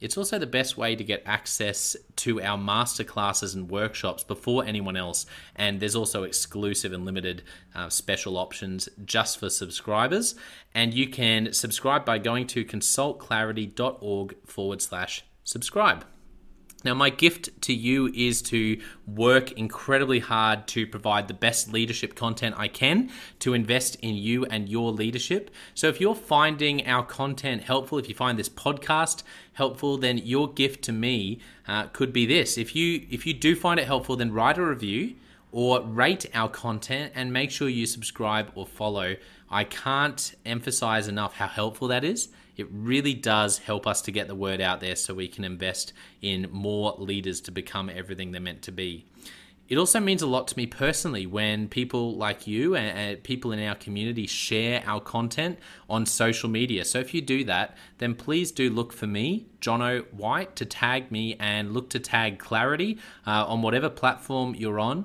It's also the best way to get access to our masterclasses and workshops before anyone else. And there's also exclusive and limited uh, special options just for subscribers. And you can subscribe by going to consultclarity.org forward slash subscribe. Now, my gift to you is to work incredibly hard to provide the best leadership content I can to invest in you and your leadership. So, if you're finding our content helpful, if you find this podcast helpful, then your gift to me uh, could be this. If you if you do find it helpful, then write a review or rate our content and make sure you subscribe or follow. I can't emphasize enough how helpful that is. It really does help us to get the word out there so we can invest in more leaders to become everything they're meant to be. It also means a lot to me personally when people like you and, people in our community share our content on social media. So if you do that, then please do look for me, Jonno White, to tag me and look to tag Clarity uh, on whatever platform you're on.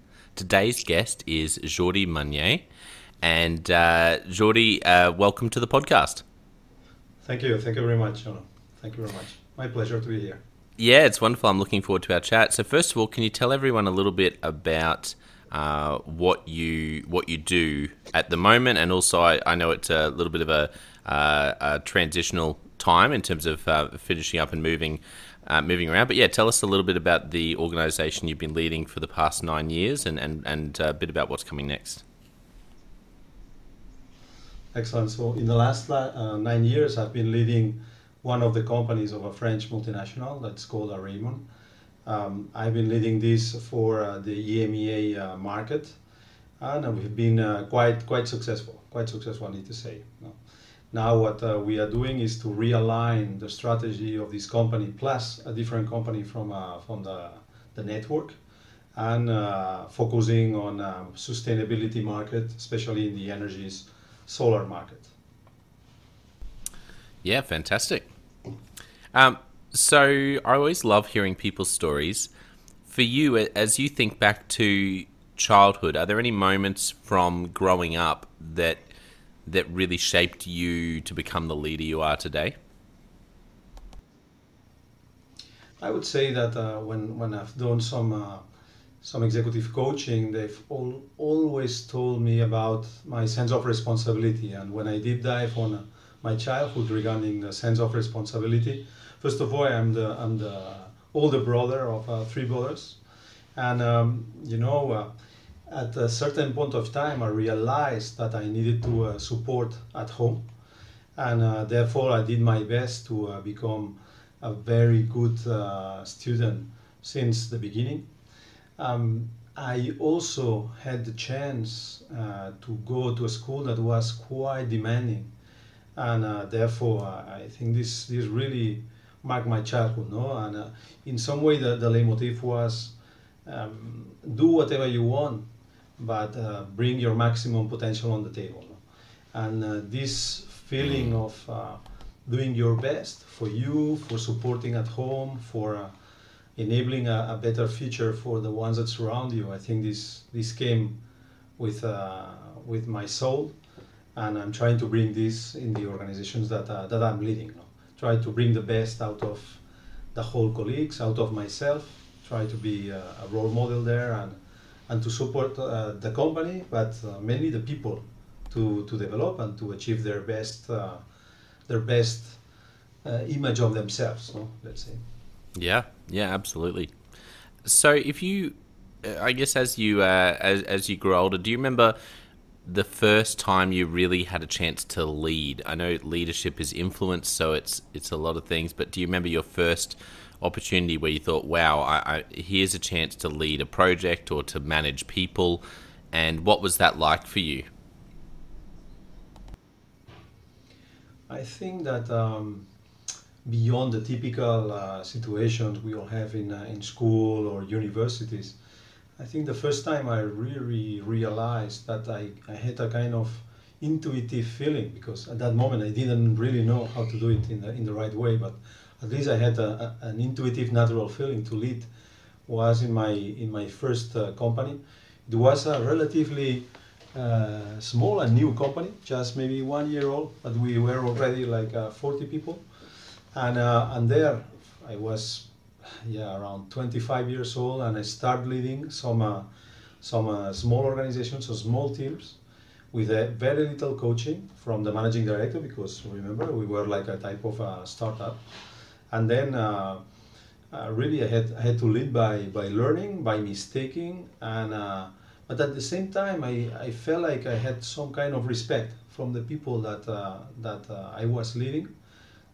Today's guest is Jordi Mane. And uh, Jordi, uh, welcome to the podcast. Thank you. Thank you very much, Jonah. Thank you very much. My pleasure to be here. Yeah, it's wonderful. I'm looking forward to our chat. So, first of all, can you tell everyone a little bit about uh, what you what you do at the moment, and also I, I know it's a little bit of a, uh, a transitional time in terms of uh, finishing up and moving uh, moving around. But yeah, tell us a little bit about the organisation you've been leading for the past nine years, and and and a bit about what's coming next. Excellent. So in the last uh, nine years, I've been leading one of the companies of a French multinational that's called ARaymond. Um, I've been leading this for uh, the EMEA uh, market, and we've been uh, quite quite successful. Quite successful, I need to say. Now what uh, we are doing is to realign the strategy of this company plus a different company from uh, from the the network, and uh, focusing on um, sustainability market, especially in the energies solar market. Yeah, fantastic. Um, so I always love hearing people's stories. For you, as you think back to childhood, are there any moments from growing up that that really shaped you to become the leader you are today? I would say that uh, when when I've done some uh, some executive coaching, they've all, always told me about my sense of responsibility. And when I deep dive on uh, my childhood regarding the sense of responsibility, first of all, I'm the I'm the older brother of uh, three brothers, and um, you know. At a certain point of time, I realized that I needed to uh, support at home, and uh, therefore I did my best to uh, become a very good uh, student since the beginning. Um, I also had the chance uh, to go to a school that was quite demanding, and uh, therefore I think this this really marked my childhood. No, and in some way the, the leitmotif was um, do whatever you want but uh, bring your maximum potential on the table. And uh, this feeling mm. of uh, doing your best for you, for supporting at home, for uh, enabling a, a, better future for the ones that surround you, I think this this came with uh, with my soul, and I'm trying to bring this in the organizations that uh, that I'm leading. Try to bring the best out of the whole colleagues, out of myself. Try to be a, a role model there and and to support uh, the company, but uh, mainly the people to, to develop and to achieve their best uh, their best image of themselves. Let's say. Yeah. Yeah. Absolutely. So if you, I guess as you as as you grow older, do you remember? the first time you really had a chance to lead? I know leadership is influence, so it's it's a lot of things. But do you remember your first opportunity where you thought, wow, I, I, here's a chance to lead a project or to manage people? And what was that like for you? I think that um, beyond the typical uh, situations we all have in, uh, in school or universities, I think the first time I really realized that I, I had a kind of intuitive feeling because at that moment I didn't really know how to do it in the, in the right way, but at least I had a, a, an intuitive, natural feeling to lead. Was in my in my first uh, company. It was a relatively uh, small and new company, just maybe one year old, but we were already like uh, 40 people, and uh, and there I was, yeah, around 25 years old, and I started leading some uh, some uh, small organizations, so small teams, with very little coaching from the managing director because remember we were like a type of a startup and then uh, uh, really I had, I had to lead by, by learning, by mistaking, and uh, but at the same time I, I felt like I had some kind of respect from the people that uh, that uh, I was leading.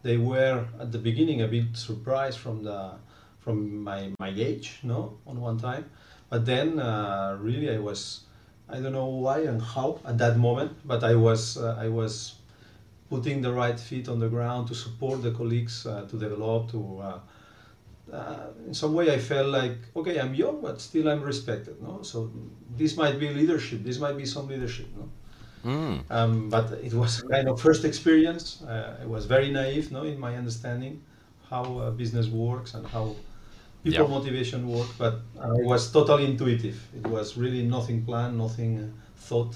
They were at the beginning a bit surprised from the from my, my age, no, on one time, but then uh, really I was I don't know why and how at that moment, but I was I was putting the right feet on the ground to support the colleagues uh, to develop to uh, uh, in some way I felt like okay I'm young but still I'm respected no? So this might be leadership this might be some leadership no? Mm. um, but it was kind of first experience. Uh, I was very naive no in my understanding how uh, business works and how people yeah. motivation work but it was totally intuitive. It was really nothing planned nothing thought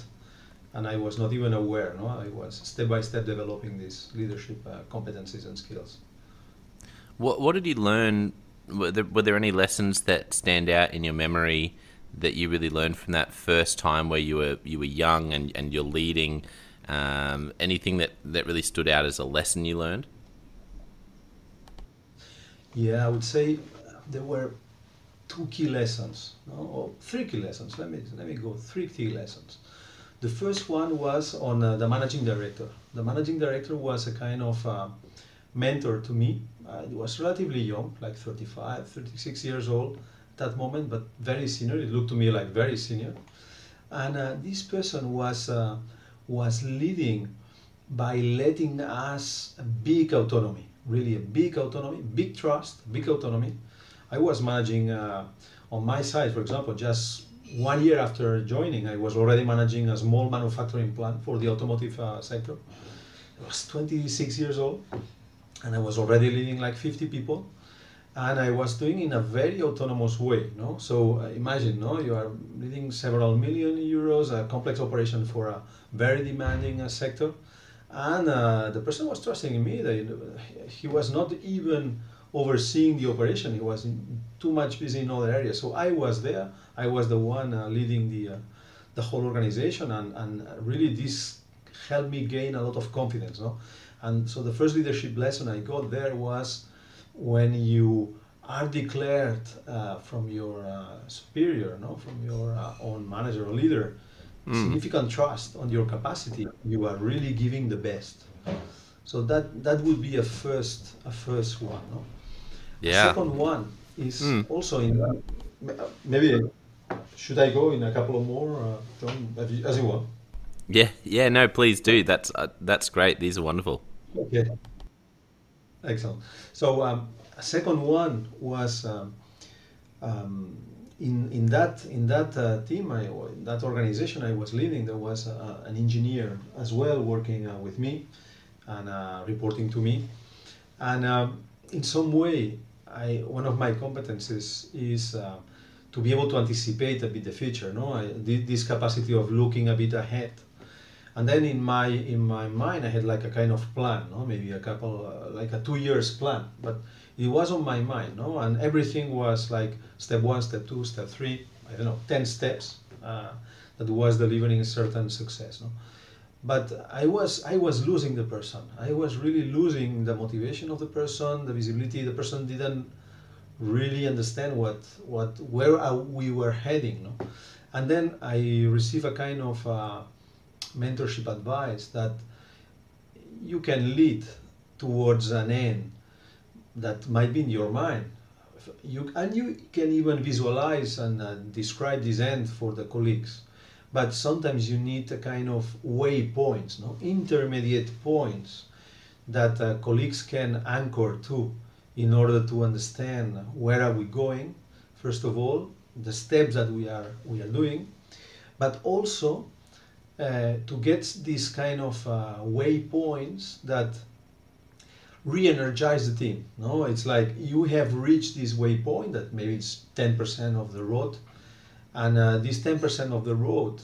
and I was not even aware. No, I was step by step developing these leadership uh, competencies and skills. What What did you learn? Were there, were there, any lessons that stand out in your memory that you really learned from that first time where you were you were young and, and you're leading? Um, anything that, that really stood out as a lesson you learned? Yeah, I would say there were two key lessons, no? or three key lessons. Let me let me go three key lessons. The first one was on uh, the managing director. The managing director was a kind of uh, mentor to me. Uh, he was relatively young, like 35, 36 years old at that moment, but very senior. It looked to me like very senior. And uh, this person was uh, was leading by letting us a big autonomy, really a big autonomy, big trust, big autonomy. I was managing uh, on my side, for example, just one year after joining, I was already managing a small manufacturing plant for the automotive uh, sector. I was 26 years old, and I was already leading like 50 people, and I was doing in a very autonomous way. No, so uh, imagine, no, you are leading several million euros, a complex operation for a very demanding uh, sector, and uh, the person was trusting in me. That he was not even overseeing the operation. He was in, too much busy in other areas. So I was there. I was the one uh, leading the uh, the whole organization, and, and really this helped me gain a lot of confidence. No? And so the first leadership lesson I got there was when you are declared uh, from your uh, superior, no, from your uh, own manager or leader, mm. significant trust on your capacity, you are really giving the best. So that that would be a first a first one. No? Yeah. second one is mm. also in maybe should I go in a couple of more, uh, John, as you want? Yeah, yeah, no, please do. That's uh, that's great. These are wonderful. Okay, excellent. So um, a second one was um, um, in in that in that uh, team, I, in that organization I was leading. There was uh, an engineer as well working uh, with me and uh, reporting to me, and um, in some way, I one of my competences is uh, to be able to anticipate a bit the future. No, I, this capacity of looking a bit ahead. And then in my in my mind, I had like a kind of plan, no, maybe a couple, uh, like a two years plan, but it was on my mind, no, and everything was like step one, step two, step three, I don't know, ten steps uh, that was delivering certain success, no. But I was I was losing the person. I was really losing the motivation of the person, the visibility. The person didn't really understand what what where we were heading no? and then i receive a kind of uh, mentorship advice that you can lead towards an end that might be in your mind you and you can even visualize and uh, describe this end for the colleagues but sometimes you need a kind of waypoints no? Intermediate points that uh, colleagues can anchor to in order to understand where are we going first of all the steps that we are we are doing but also uh, to get these kind of uh, waypoints that re-energize the team no? It's like you have reached this waypoint that maybe it's 10% of the road and uh, this 10% of the road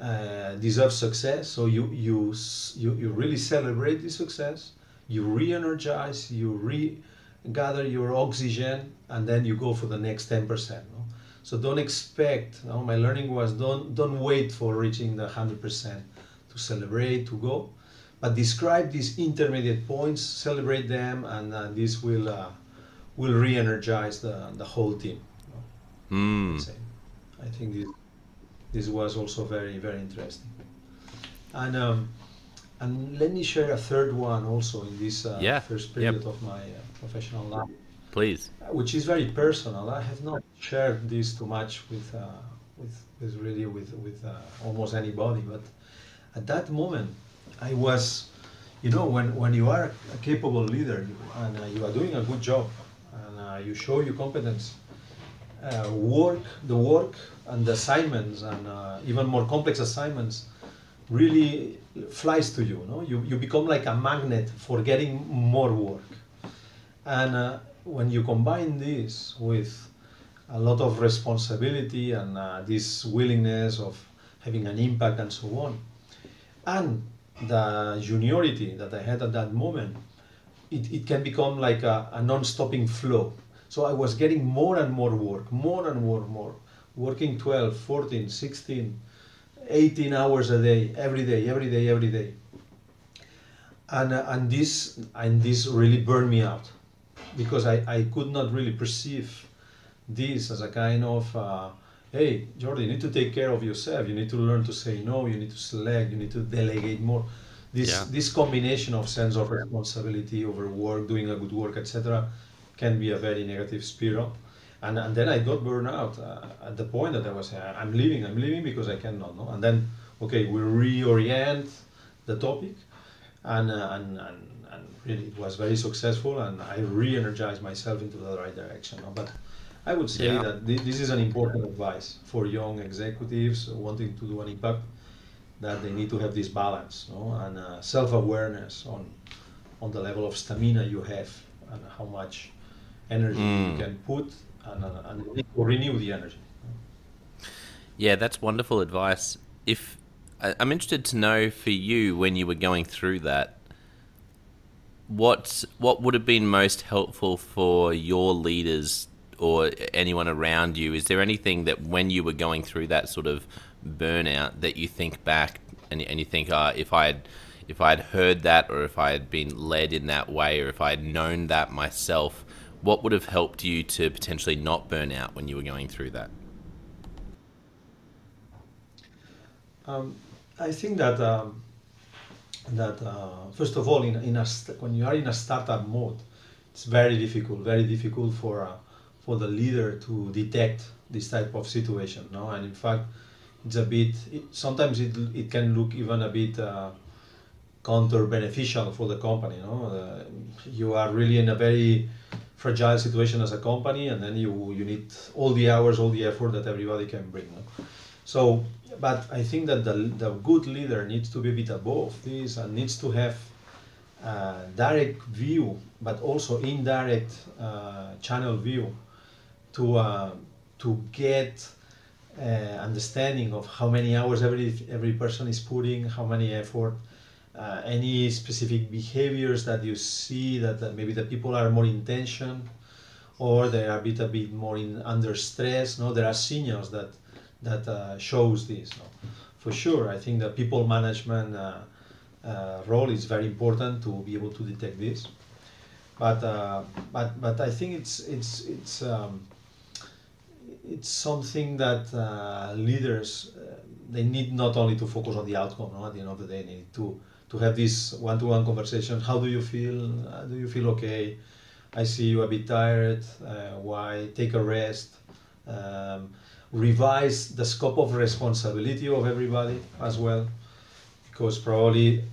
uh, deserves success so you, you you you really celebrate this success you re-energize you re gather your oxygen, and then you go for the next 10%. No? So don't expect, no? my learning was don't, don't wait for reaching the 100% to celebrate, to go, but describe these intermediate points, celebrate them, and uh, this will, uh, will re-energize the, the whole team. No? Mm. I think this, this was also very, very interesting. And um, and let me share a third one also in this uh, yeah. first period yep. of my uh, professional life. Please. Uh, which is very personal. I have not shared this too much with, uh, with, with really with, with uh, almost anybody, but at that moment, I was, you know, when, when you are a capable leader and uh, you are doing a good job and you show your competence, work, the work and the assignments and even more complex assignments really flies to you. No? You, you become like a magnet for getting more work. And uh, when you combine this with a lot of responsibility and uh, this willingness of having an impact and so on, and the juniority that I had at that moment, it, it can become like a, a non-stopping flow. So I was getting more and more work, more and more, more, working 12, 14, 16, 18 hours a day, every day, every day, every day. And, uh, and this and this really burned me out. because I, I could not really perceive this as a kind of uh, hey Jordi you need to take care of yourself you need to learn to say no you need to select you need to delegate more this Yeah. this combination of sense of responsibility over work doing a good work etc can be a very negative spiral and, and then I got burned out uh, at the point that I was uh, I'm leaving I'm leaving because I cannot no and then okay we reorient the topic and, uh, and, and, and really it was very successful and I re-energized myself into the right direction. no? But I would say Yeah. that thi- this is an important advice for young executives wanting to do an impact that they need to have this balance no? and uh, self-awareness on, on the level of stamina you have and how much energy Mm. you can put and, and renew the energy. Yeah, that's wonderful advice. If I'm interested to know for you when you were going through that, what what would have been most helpful for your leaders or anyone around you? Is there anything that when you were going through that sort of burnout that you think back and and you think, ah, if I had if I had heard that or if I had been led in that way or if I had known that myself, what would have helped you to potentially not burn out when you were going through that? Um, I think that um, that uh, first of all, in, in a when you are in a startup mode, it's very difficult, very difficult for uh, for the leader to detect this type of situation. No, and in fact, it's a bit. It, sometimes it it can look even a bit. Uh, counter beneficial for the company no uh, you are really in a very fragile situation as a company and then you you need all the hours all the effort that everybody can bring no? so but i think that the, the good leader needs to be a bit above this and needs to have a direct view but also indirect uh, channel view to uh, to get uh, understanding of how many hours every every person is putting how many effort uh, any specific behaviors that you see that uh, maybe the people are more in tension or they are a bit a bit more in under stress no there are signals that that uh, shows this no? for sure i think the people management uh, uh, role is very important to be able to detect this but uh, but but i think it's it's it's um, it's something that uh, leaders they need not only to focus on the outcome no? at the end of the day they need to to have this one-to-one conversation. How do you feel? Uh, do you feel okay? I see you a bit tired. Uh, why? Take a rest. Um, revise the scope of responsibility of everybody as well because probably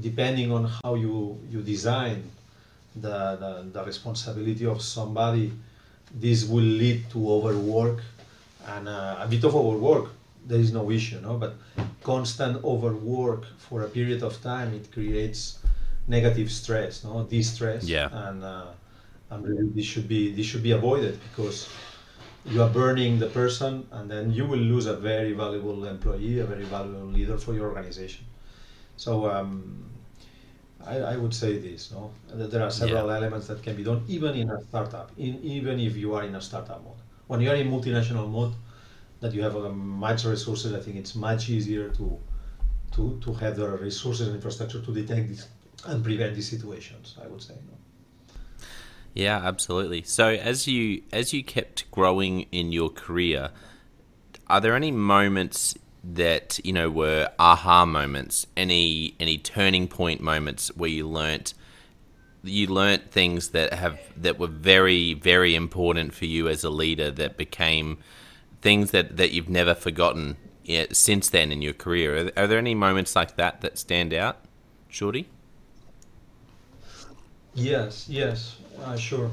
depending on how you you design the, the, the responsibility of somebody this will lead to overwork and uh, a bit of overwork there is no issue no? But constant overwork for a period of time it creates negative stress no? Distress Yeah. and uh, and really this should be this should be avoided because you are burning the person and then you will lose a very valuable employee a very valuable leader for your organization. So um, I, I would say this no? That there are several elements that can be done even in a startup in, even if you are in a startup mode. When you are in multinational mode that you have uh, much resources i think it's much easier to to, to have the resources and infrastructure to detect this and prevent these situations i would say? Yeah, absolutely. So as you as you kept growing in your career, are there any moments that you know were aha moments? Any any turning point moments where you learnt you learnt things that have that were very very important for you as a leader that became things that that you've never forgotten since then in your career. Are, there any moments like that that stand out, Jordi? Yes, yes, uh, sure.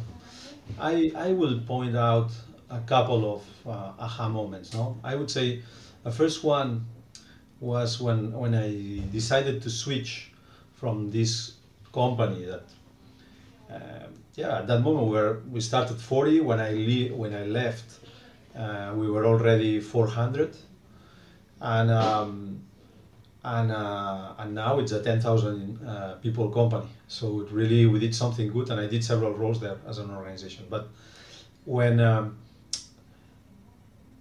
I I will point out a couple of uh, aha moments. No, I would say the first one was when when I decided to switch from this company that um, yeah at that moment where we started 40 when I le- when I left uh, we were already 400 and um, and uh, and now it's a 10,000 uh, people company. So it really we did something good, and I did several roles there as an organization. But when um,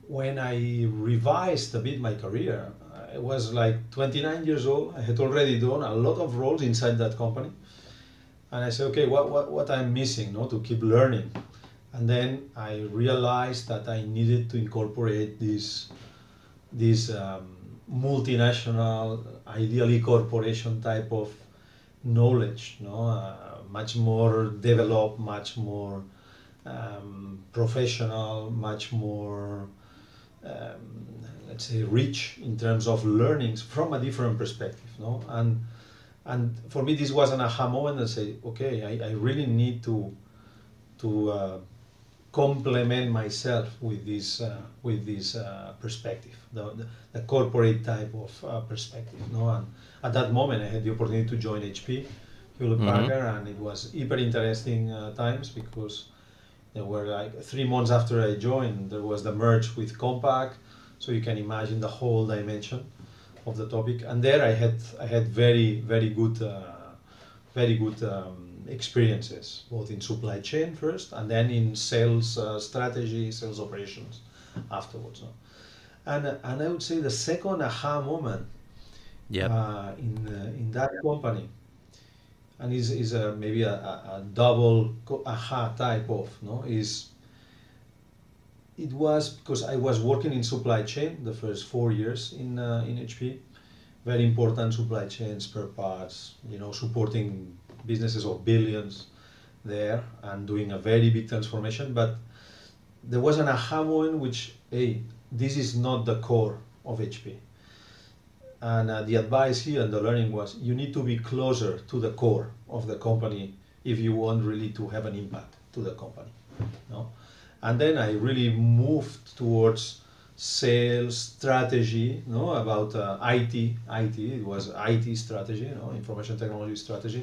when I revised a bit my career, I was like 29 years old. I had already done a lot of roles inside that company, and I said, okay, what, what, what I'm missing, no, to keep learning. And then I realized that I needed to incorporate this, this um, multinational, ideally corporation type of knowledge, no, uh, much more developed, much more um, professional, much more, um, let's say, rich in terms of learnings from a different perspective, no, and and for me this was an aha moment and say, okay, I, I really need to to uh, complement myself with this uh, with this uh, perspective, the, the, the, corporate type of uh, perspective. No, and at that moment I had the opportunity to join HP, Hewlett mm-hmm. Packard, and it was hyper interesting uh, times because there were like three months after I joined, there was the merge with Compaq, so you can imagine the whole dimension of the topic. And there I had I had very very good uh, very good. Um, experiences, both in supply chain first and then in sales uh, strategy, sales operations afterwards. No? And, and I would say the second aha moment yep. uh, in, uh, in that company, and is, is a, maybe a, a, double aha type of, no, is it was because I was working in supply chain the first four years in, uh, in HP, very important supply chain, spare parts, you know, supporting businesses of billions there and doing a very big transformation. But there was an aha moment which, hey, this is not the core of HP. And uh, the advice here and the learning was you need to be closer to the core of the company if you want really to have an impact to the company. No? And then I really moved towards sales strategy, no, about uh, IT, IT, it was IT strategy, know, information technology strategy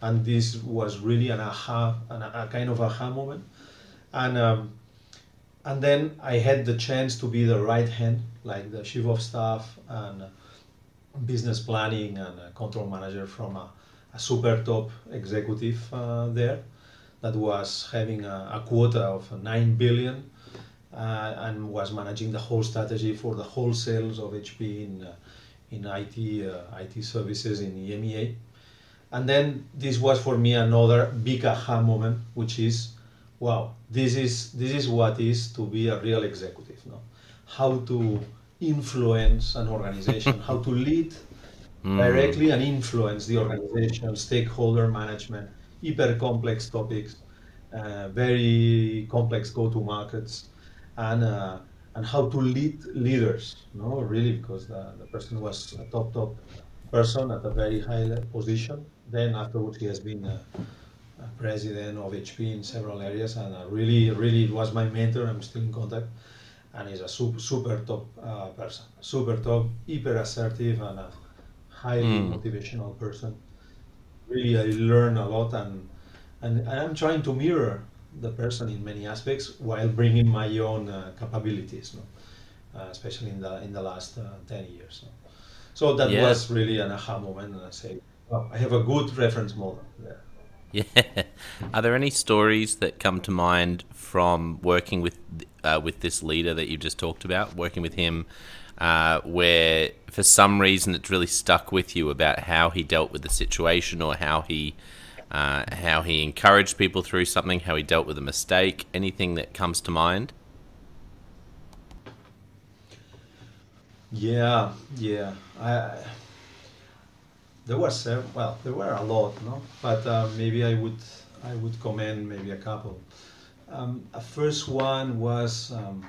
and this was really an aha, an, a kind of aha moment, and um, and then I had the chance to be the right hand, like the chief of staff and business planning and control manager from a, a super top executive uh, there, that was having a, a quota of nine billion. Uh, and was managing the whole strategy for the whole sales of HP in, uh, in IT, uh, IT services in EMEA. And then this was for me another big aha moment, which is, wow, this is this is what is to be a real executive. No? How to influence an organization, how to lead mm. directly and influence the organization, stakeholder management, hyper complex topics, uh, very complex go-to markets, and uh, and how to lead leaders. No, really, because the, the person was a top top person at a very high position then afterwards he has been a, a president of HP in several areas, and really, really, was my mentor. I'm still in contact, and he's a super, super top uh, person, super top, hyper assertive, and a highly mm. motivational person. Really, I learn a lot, and, and I'm trying to mirror the person in many aspects while bringing my own uh, capabilities, no? uh, especially in the in the last uh, ten years. No? So that yeah. was really an aha moment, and I say, well, I have a good reference model there. Yeah. Are there any stories that come to mind from working with uh, with this leader that you just talked about, working with him, uh, where for some reason it's really stuck with you about how he dealt with the situation or how he uh, how he encouraged people through something, how he dealt with a mistake? Anything that comes to mind? Yeah, yeah. I there was uh, well, there were a lot, no, but uh, maybe I would I would commend maybe a couple. Um, a first one was, um,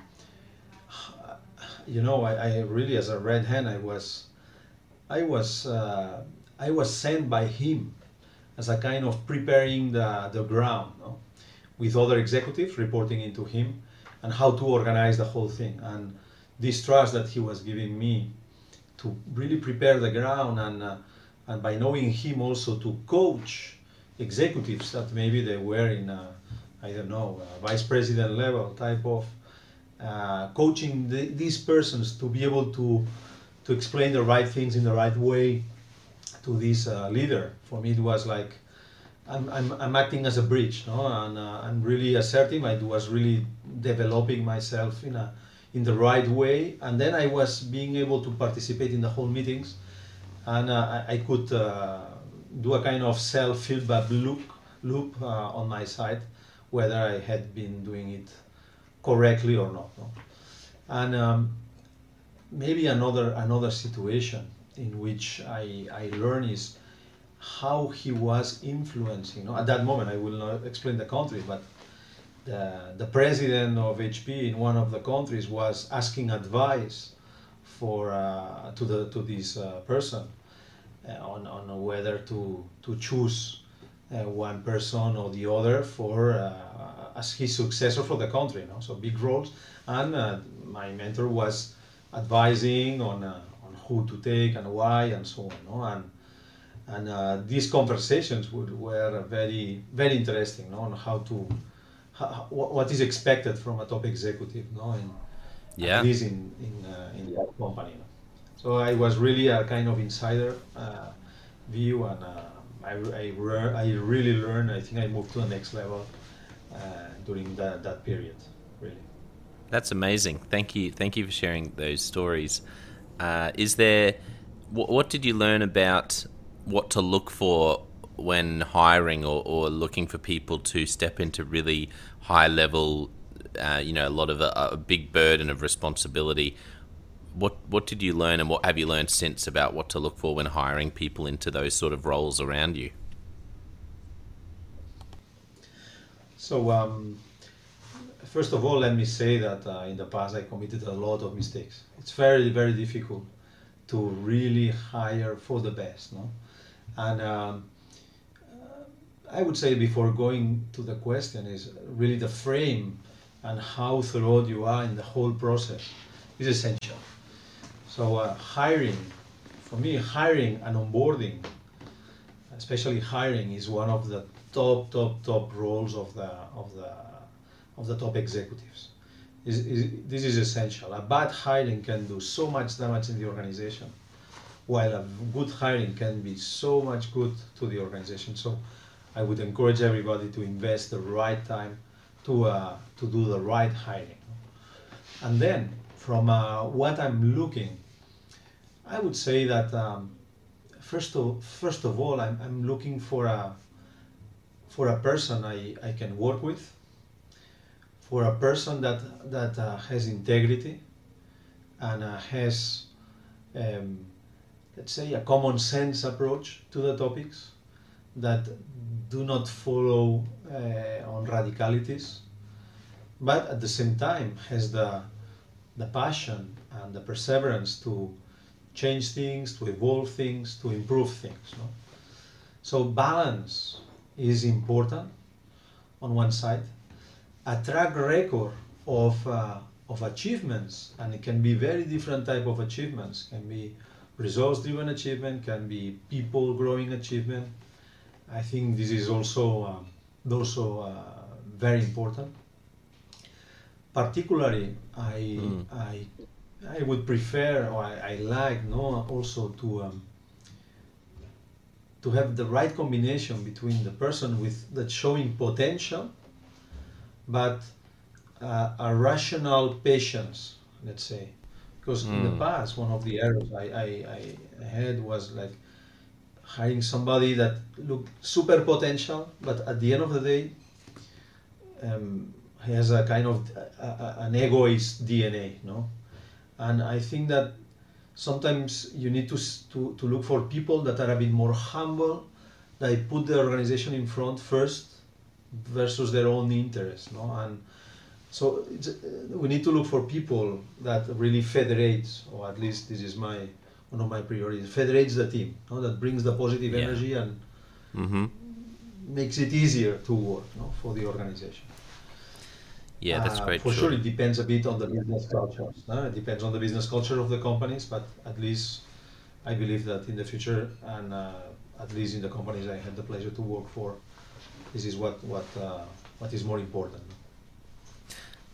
you know, I, I, really as a red hand I was, I was uh, I was sent by him as a kind of preparing the the ground, no? with other executives reporting into him, and how to organize the whole thing and this trust that he was giving me to really prepare the ground and uh, and by knowing him also to coach executives that maybe they were in a, I don't know, vice president level type of uh, coaching the, these persons to be able to to explain the right things in the right way to this uh, leader. For me, it was like I'm, I'm, I'm acting as a bridge, no? and uh, I'm really assertive. I was really developing myself in a in the right way, and then I was being able to participate in the whole meetings and uh, I, could uh, do a kind of self feedback loop loop uh, on my side, whether I had been doing it correctly or not. No? And um, maybe another another situation in which I, I learn is how he was influencing. Know, at that moment, I will not explain the country, but the, the president of HP in one of the countries was asking advice for uh, to the to this uh, person on, on whether to to choose uh, one person or the other for uh, as his successor for the country. Know? So big roles, and uh, my mentor was advising on on who to take and why and so on. No? And and uh, these conversations would, were very very interesting no? on how to how, what is expected from a top executive no in, yeah. at least in in, uh, in the company no? So I was really a kind of insider uh, view and uh, I, I, re- I really learned I think I moved to the next level uh, during that, that period really. That's amazing. Thank you thank you for sharing those stories. Uh, is there what, what did you learn about what to look for when hiring or, or looking for people to step into really high level, uh, you know, a lot of a, a, big burden of responsibility. What what did you learn, and what have you learned since about what to look for when hiring people into those sort of roles around you? So, um, first of all, let me say that uh, in the past I committed a lot of mistakes. It's very very difficult to really hire for the best, no and um, I would say before going to the question is really the frame and how thorough you are in the whole process is essential. So uh, hiring, for me, hiring and onboarding, especially hiring, is one of the top, top, top roles of the of the of the top executives. Is, is, this is essential. A bad hiring can do so much damage in the organization while a good hiring can be so much good to the organization. So I would encourage everybody to invest the right time to, uh, to do the right hiring. And then from uh, what I'm looking, I would say that um, first of first of all, I'm, I'm looking for a for a person I, I can work with, for a person that that uh, has integrity and uh, has um, let's say, a common sense approach to the topics that do not follow uh, on radicalities, but at the same time has the, the passion and the perseverance to change things, to evolve things, to improve things. No? So balance is important on one side. A track record of, uh, of achievements, and it can be very different type of achievements, can be results driven achievement, can be people growing achievement. I think this is also uh, also uh, very important. Particularly, I mm. I I would prefer or I, I like no also to um, to have the right combination between the person with that showing potential, but uh, a rational patience, let's say, because mm. in the hmm. past, one of the errors I, I, I had was like hiring somebody that looked super potential, but at the end of the day, um, he has a kind of a, a, an egoist DNA, no? And I think that sometimes you need to, to, to look for people that are a bit more humble, that put the organization in front first versus their own interest, no? And so we need to look for people that really federates, or at least this is my one of my priorities, federates the team, no? that brings the positive yeah. energy and mm-hmm. makes it easier to work no? for the organization. Yeah, that's uh, great. For sure, it depends a bit on the business culture. No? It depends on the business culture of the companies, but at least I believe that in the future, and uh, at least in the companies I had the pleasure to work for, this is what what uh, what is more important.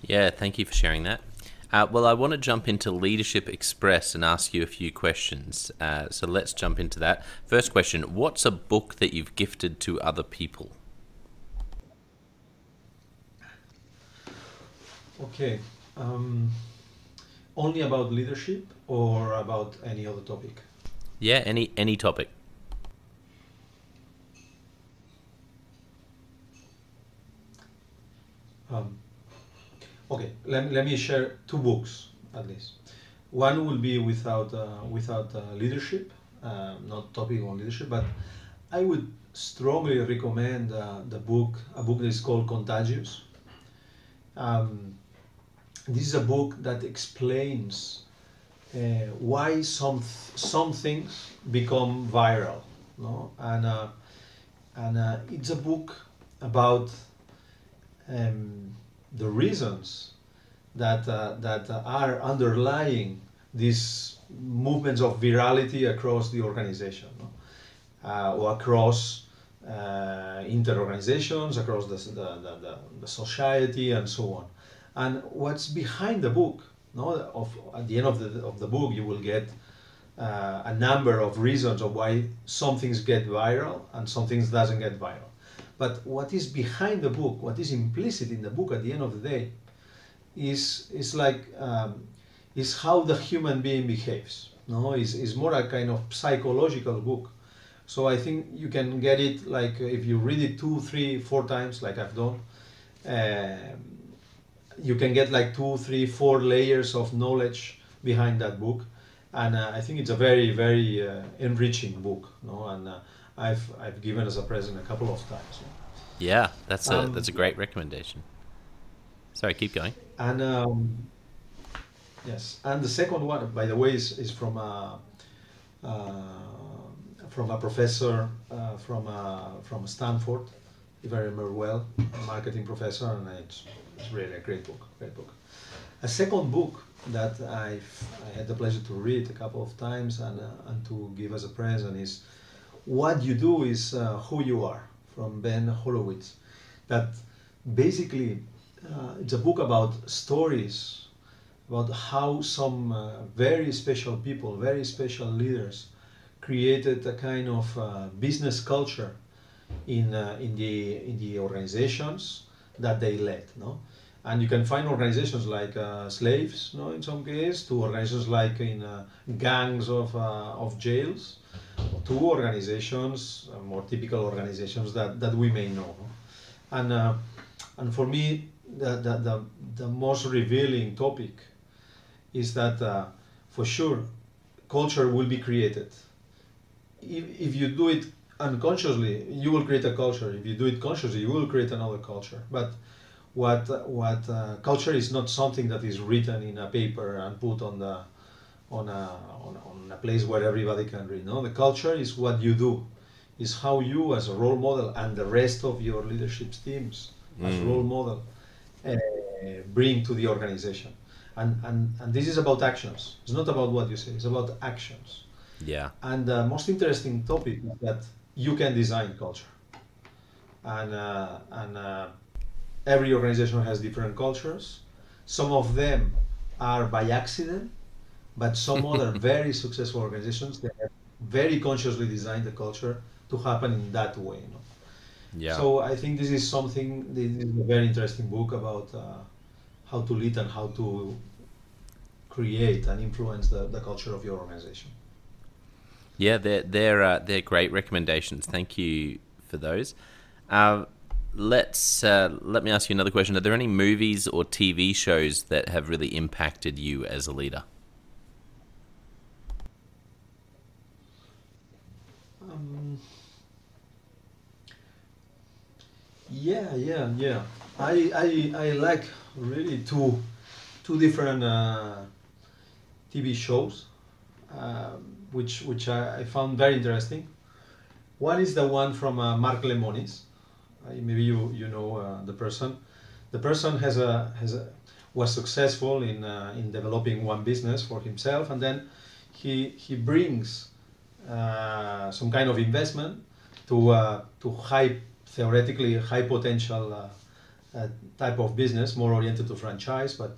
Yeah, thank you for sharing that. Uh, well, I want to jump into Leadership Express and ask you a few questions. Uh, so let's jump into that. First question What's a book that you've gifted to other people? Okay. Um, only about leadership or about any other topic? Yeah, any any topic. Um, okay, let, let me share two books at least. One will be without uh, without uh, leadership, uh, not topic on leadership, but I would strongly recommend uh, the book a book that is called Contagious. Um, this is a book that explains uh, why some some things become viral, no? And uh, and uh, it's a book about um, the reasons that uh, that are underlying these movements of virality across the organization, no? uh, or across uh, inter-organizations, across the, the, the, the, society, and so on. And what's behind the book? No, of at the end of the of the book, you will get uh, a number of reasons of why some things get viral and some things doesn't get viral. But what is behind the book, what is implicit in the book at the end of the day, is is like um, is how the human being behaves. No, is is more a kind of psychological book. So I think you can get it like if you read it two, three, four times, like I've done. Um, you can get like two, three, four layers of knowledge behind that book, and uh, I think it's a very, very uh, enriching book. No, and uh, I've I've given as a present a couple of times. Yeah, that's a um, that's a great recommendation. Sorry, keep going. And um, yes, and the second one, by the way, is, is from a uh, from a professor uh, from uh, from Stanford, if I remember well, a marketing professor, and it's, it's really a great book, great book. A second book that I've, I had the pleasure to read a couple of times and, uh, and to give as a present is What You Do Is uh, Who You Are from Ben Horowitz. That basically uh, it's a book about stories about how some uh, very special people, very special leaders created a kind of uh, business culture in, uh, in, the, in the organizations that they led. No? And you can find organizations like uh, slaves, no, in some cases, to organizations like in uh, gangs of, uh, of jails, to organizations, more typical organizations that, that we may know. And, and for me, the, the, the, the most revealing topic is that uh, for sure culture will be created. If, if you do it unconsciously, you will create a culture. If you do it consciously, you will create another culture. But what what uh, culture is not something that is written in a paper and put on the on a on, on a place where everybody can read. No, the culture is what you do, is how you as a role model and the rest of your leadership teams mm. as role model uh, bring to the organization. And, and, and this is about actions. It's not about what you say, it's about actions. Yeah. And the most interesting topic is that you can design culture. And, uh, and uh, every organization has different cultures. Some of them are by accident, but some other very successful organizations they have very consciously designed the culture to happen in that way. You know? Yeah. So I think this is something. This is a very interesting book about uh, how to lead and how to create and influence the, the culture of your organization. Yeah, they're they're uh, they're great recommendations. Thank you for those. Uh, let's uh, let me ask you another question. Are there any movies or TV shows that have really impacted you as a leader? Yeah, yeah, yeah. I I, I like really two two different uh, TV shows, uh, which which I, I, found very interesting. One is the one from uh, Mark Lemonis. Uh, maybe you you know uh, the person. The person has a has a, was successful in uh, in developing one business for himself, and then he he brings some kind of investment to to high theoretically high potential uh, uh, type of business, more oriented to franchise, but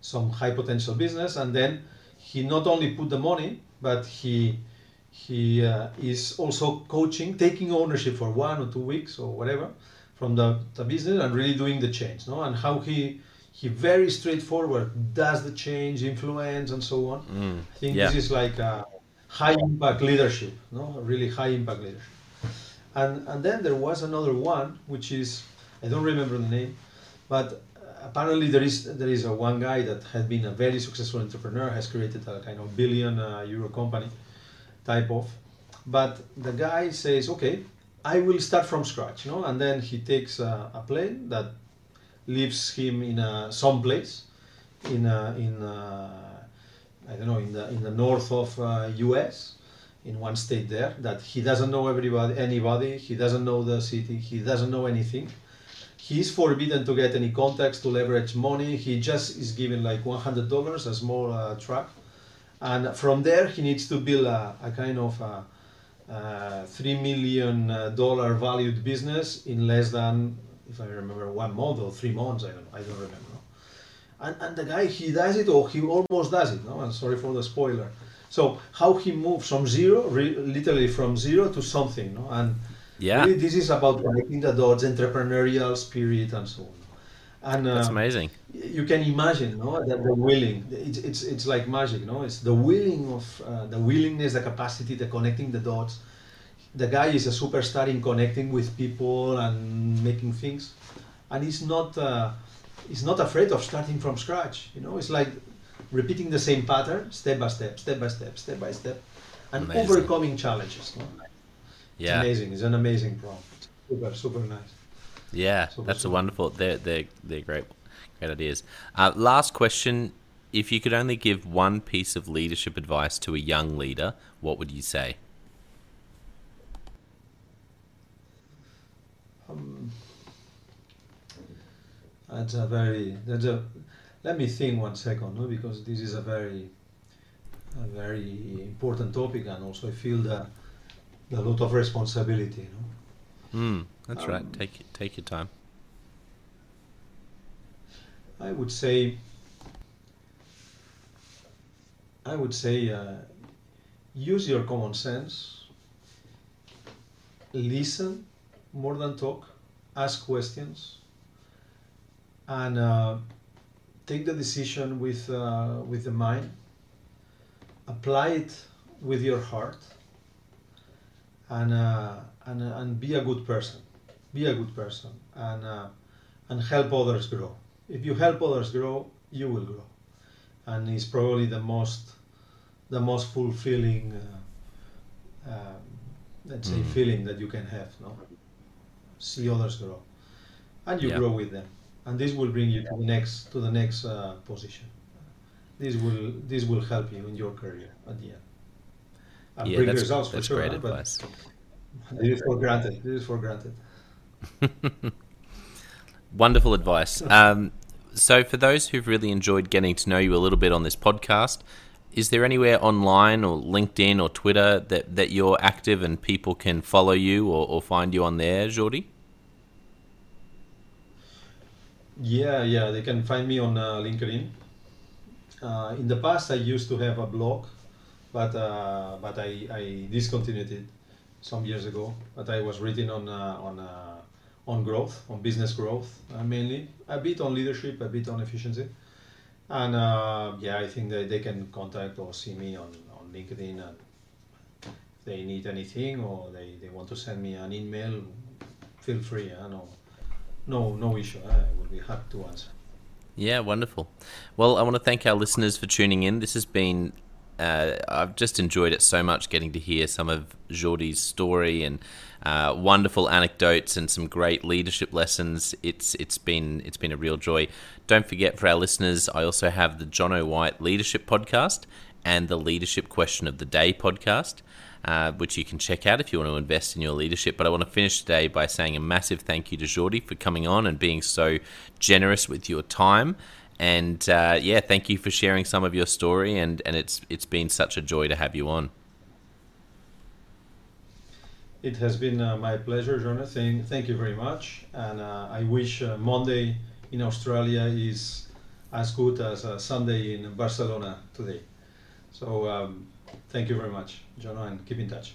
some high potential business. And then he not only put the money, but he he uh, is also coaching, taking ownership for one or two weeks or whatever from the, the business and really doing the change, no? And how he he very straightforward does the change, influence, and so on. Mm, I think yeah. this is like a high impact leadership, no? Really high impact leadership. And, and then there was another one, which is, I don't remember the name, but apparently there is there is a one guy that has been a very successful entrepreneur, has created a kind of billion uh, euro company type of. But the guy says, okay, I will start from scratch, you know, and then he takes a, a plane that leaves him in a, some place in a, in a, I don't know in the in the north of uh, U.S. in one state there that he doesn't know everybody anybody he doesn't know the city he doesn't know anything he's forbidden to get any contacts to leverage money. He just is given like $100 a small uh, truck. And from there he needs to build a, a kind of a, a $3 million valued business in less than if i remember one month or three months. I don't i don't remember. And, and the guy he does it or he almost does it no? I'm sorry for the spoiler. So how he moves from zero re- literally from zero to something no? And Yeah. really this is about connecting the dots entrepreneurial spirit and so on and That's um, amazing. you can imagine no that the willing it's, it's, it's like magic no it's the willing of uh, the willingness the capacity the connecting the dots the guy is a superstar in connecting with people and making things and he's not uh, he's not afraid of starting from scratch you know it's like repeating the same pattern step by step step by step step by step and Amazing. overcoming challenges no? It's amazing it's an amazing prompt super super nice Yeah, Super, that's a wonderful. They're they're they're great, great ideas. Uh, last question: If you could only give one piece of leadership advice to a young leader, what would you say? Um, that's a very that's a let me think one second no? because this is a very a very important topic and also I feel that a lot of responsibility You know? Hmm, that's Um, right. Take take your time. I would say I would say uh, use your common sense listen more than talk ask questions and uh, take the decision with uh, with the mind apply it with your heart and uh, and and be a good person. Be a good person and uh, and help others grow. If you help others grow you will grow. And it's probably the most the most fulfilling uh, um, let's say Mm. feeling that you can have no? See others grow. And you Yeah. grow with them. And this will bring you to the next to the next uh, position. This will this will help you in your career at the end and yeah, bring that's results for that's sure great huh? advice. this is for granted this is for granted Wonderful advice. Um, so, for those who've really enjoyed getting to know you a little bit on this podcast, is there anywhere online or LinkedIn or Twitter that, that you're active and people can follow you or, or find you on there, Jordi? Yeah, yeah, they can find me on uh, LinkedIn. Uh, in the past, I used to have a blog, but uh, but I, I discontinued it some years ago. But I was written on uh, on uh, on growth, on business growth uh, mainly, a bit on leadership, a bit on efficiency, and uh, yeah, I think that they can contact or see me on, on LinkedIn and if they need anything or they, they want to send me an email, feel free. Uh, no, no, no issue. I will be happy to answer. Yeah, wonderful. Well, I want to thank our listeners for tuning in. This has been, uh, I've just enjoyed it so much getting to hear some of Jordi's story and uh, wonderful anecdotes and some great leadership lessons. It's it's been it's been a real joy. Don't forget for our listeners, I also have the Jonno White Leadership Podcast and the Leadership Question of the Day podcast. Uh, which you can check out if you want to invest in your leadership. But I want to finish today by saying a massive thank you to Jordi for coming on and being so generous with your time. And uh, yeah, thank you for sharing some of your story. And, and it's it's been such a joy to have you on. It has been uh, my pleasure, Jonathan. Thank you very much. And uh, I wish uh, Monday in Australia is as good as uh, Sunday in Barcelona today. So um, thank you very much, Jonathan. keep in touch.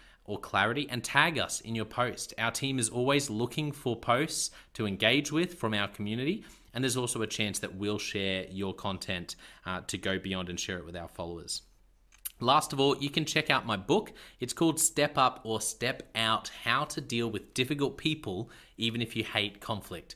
or clarity and tag us in your post. Our team is always looking for posts to engage with from our community. And there's also a chance that we'll share your content uh, to go beyond and share it with our followers. Last of all, you can check out my book. It's called Step Up or Step Out How to Deal with Difficult People, Even If You Hate Conflict.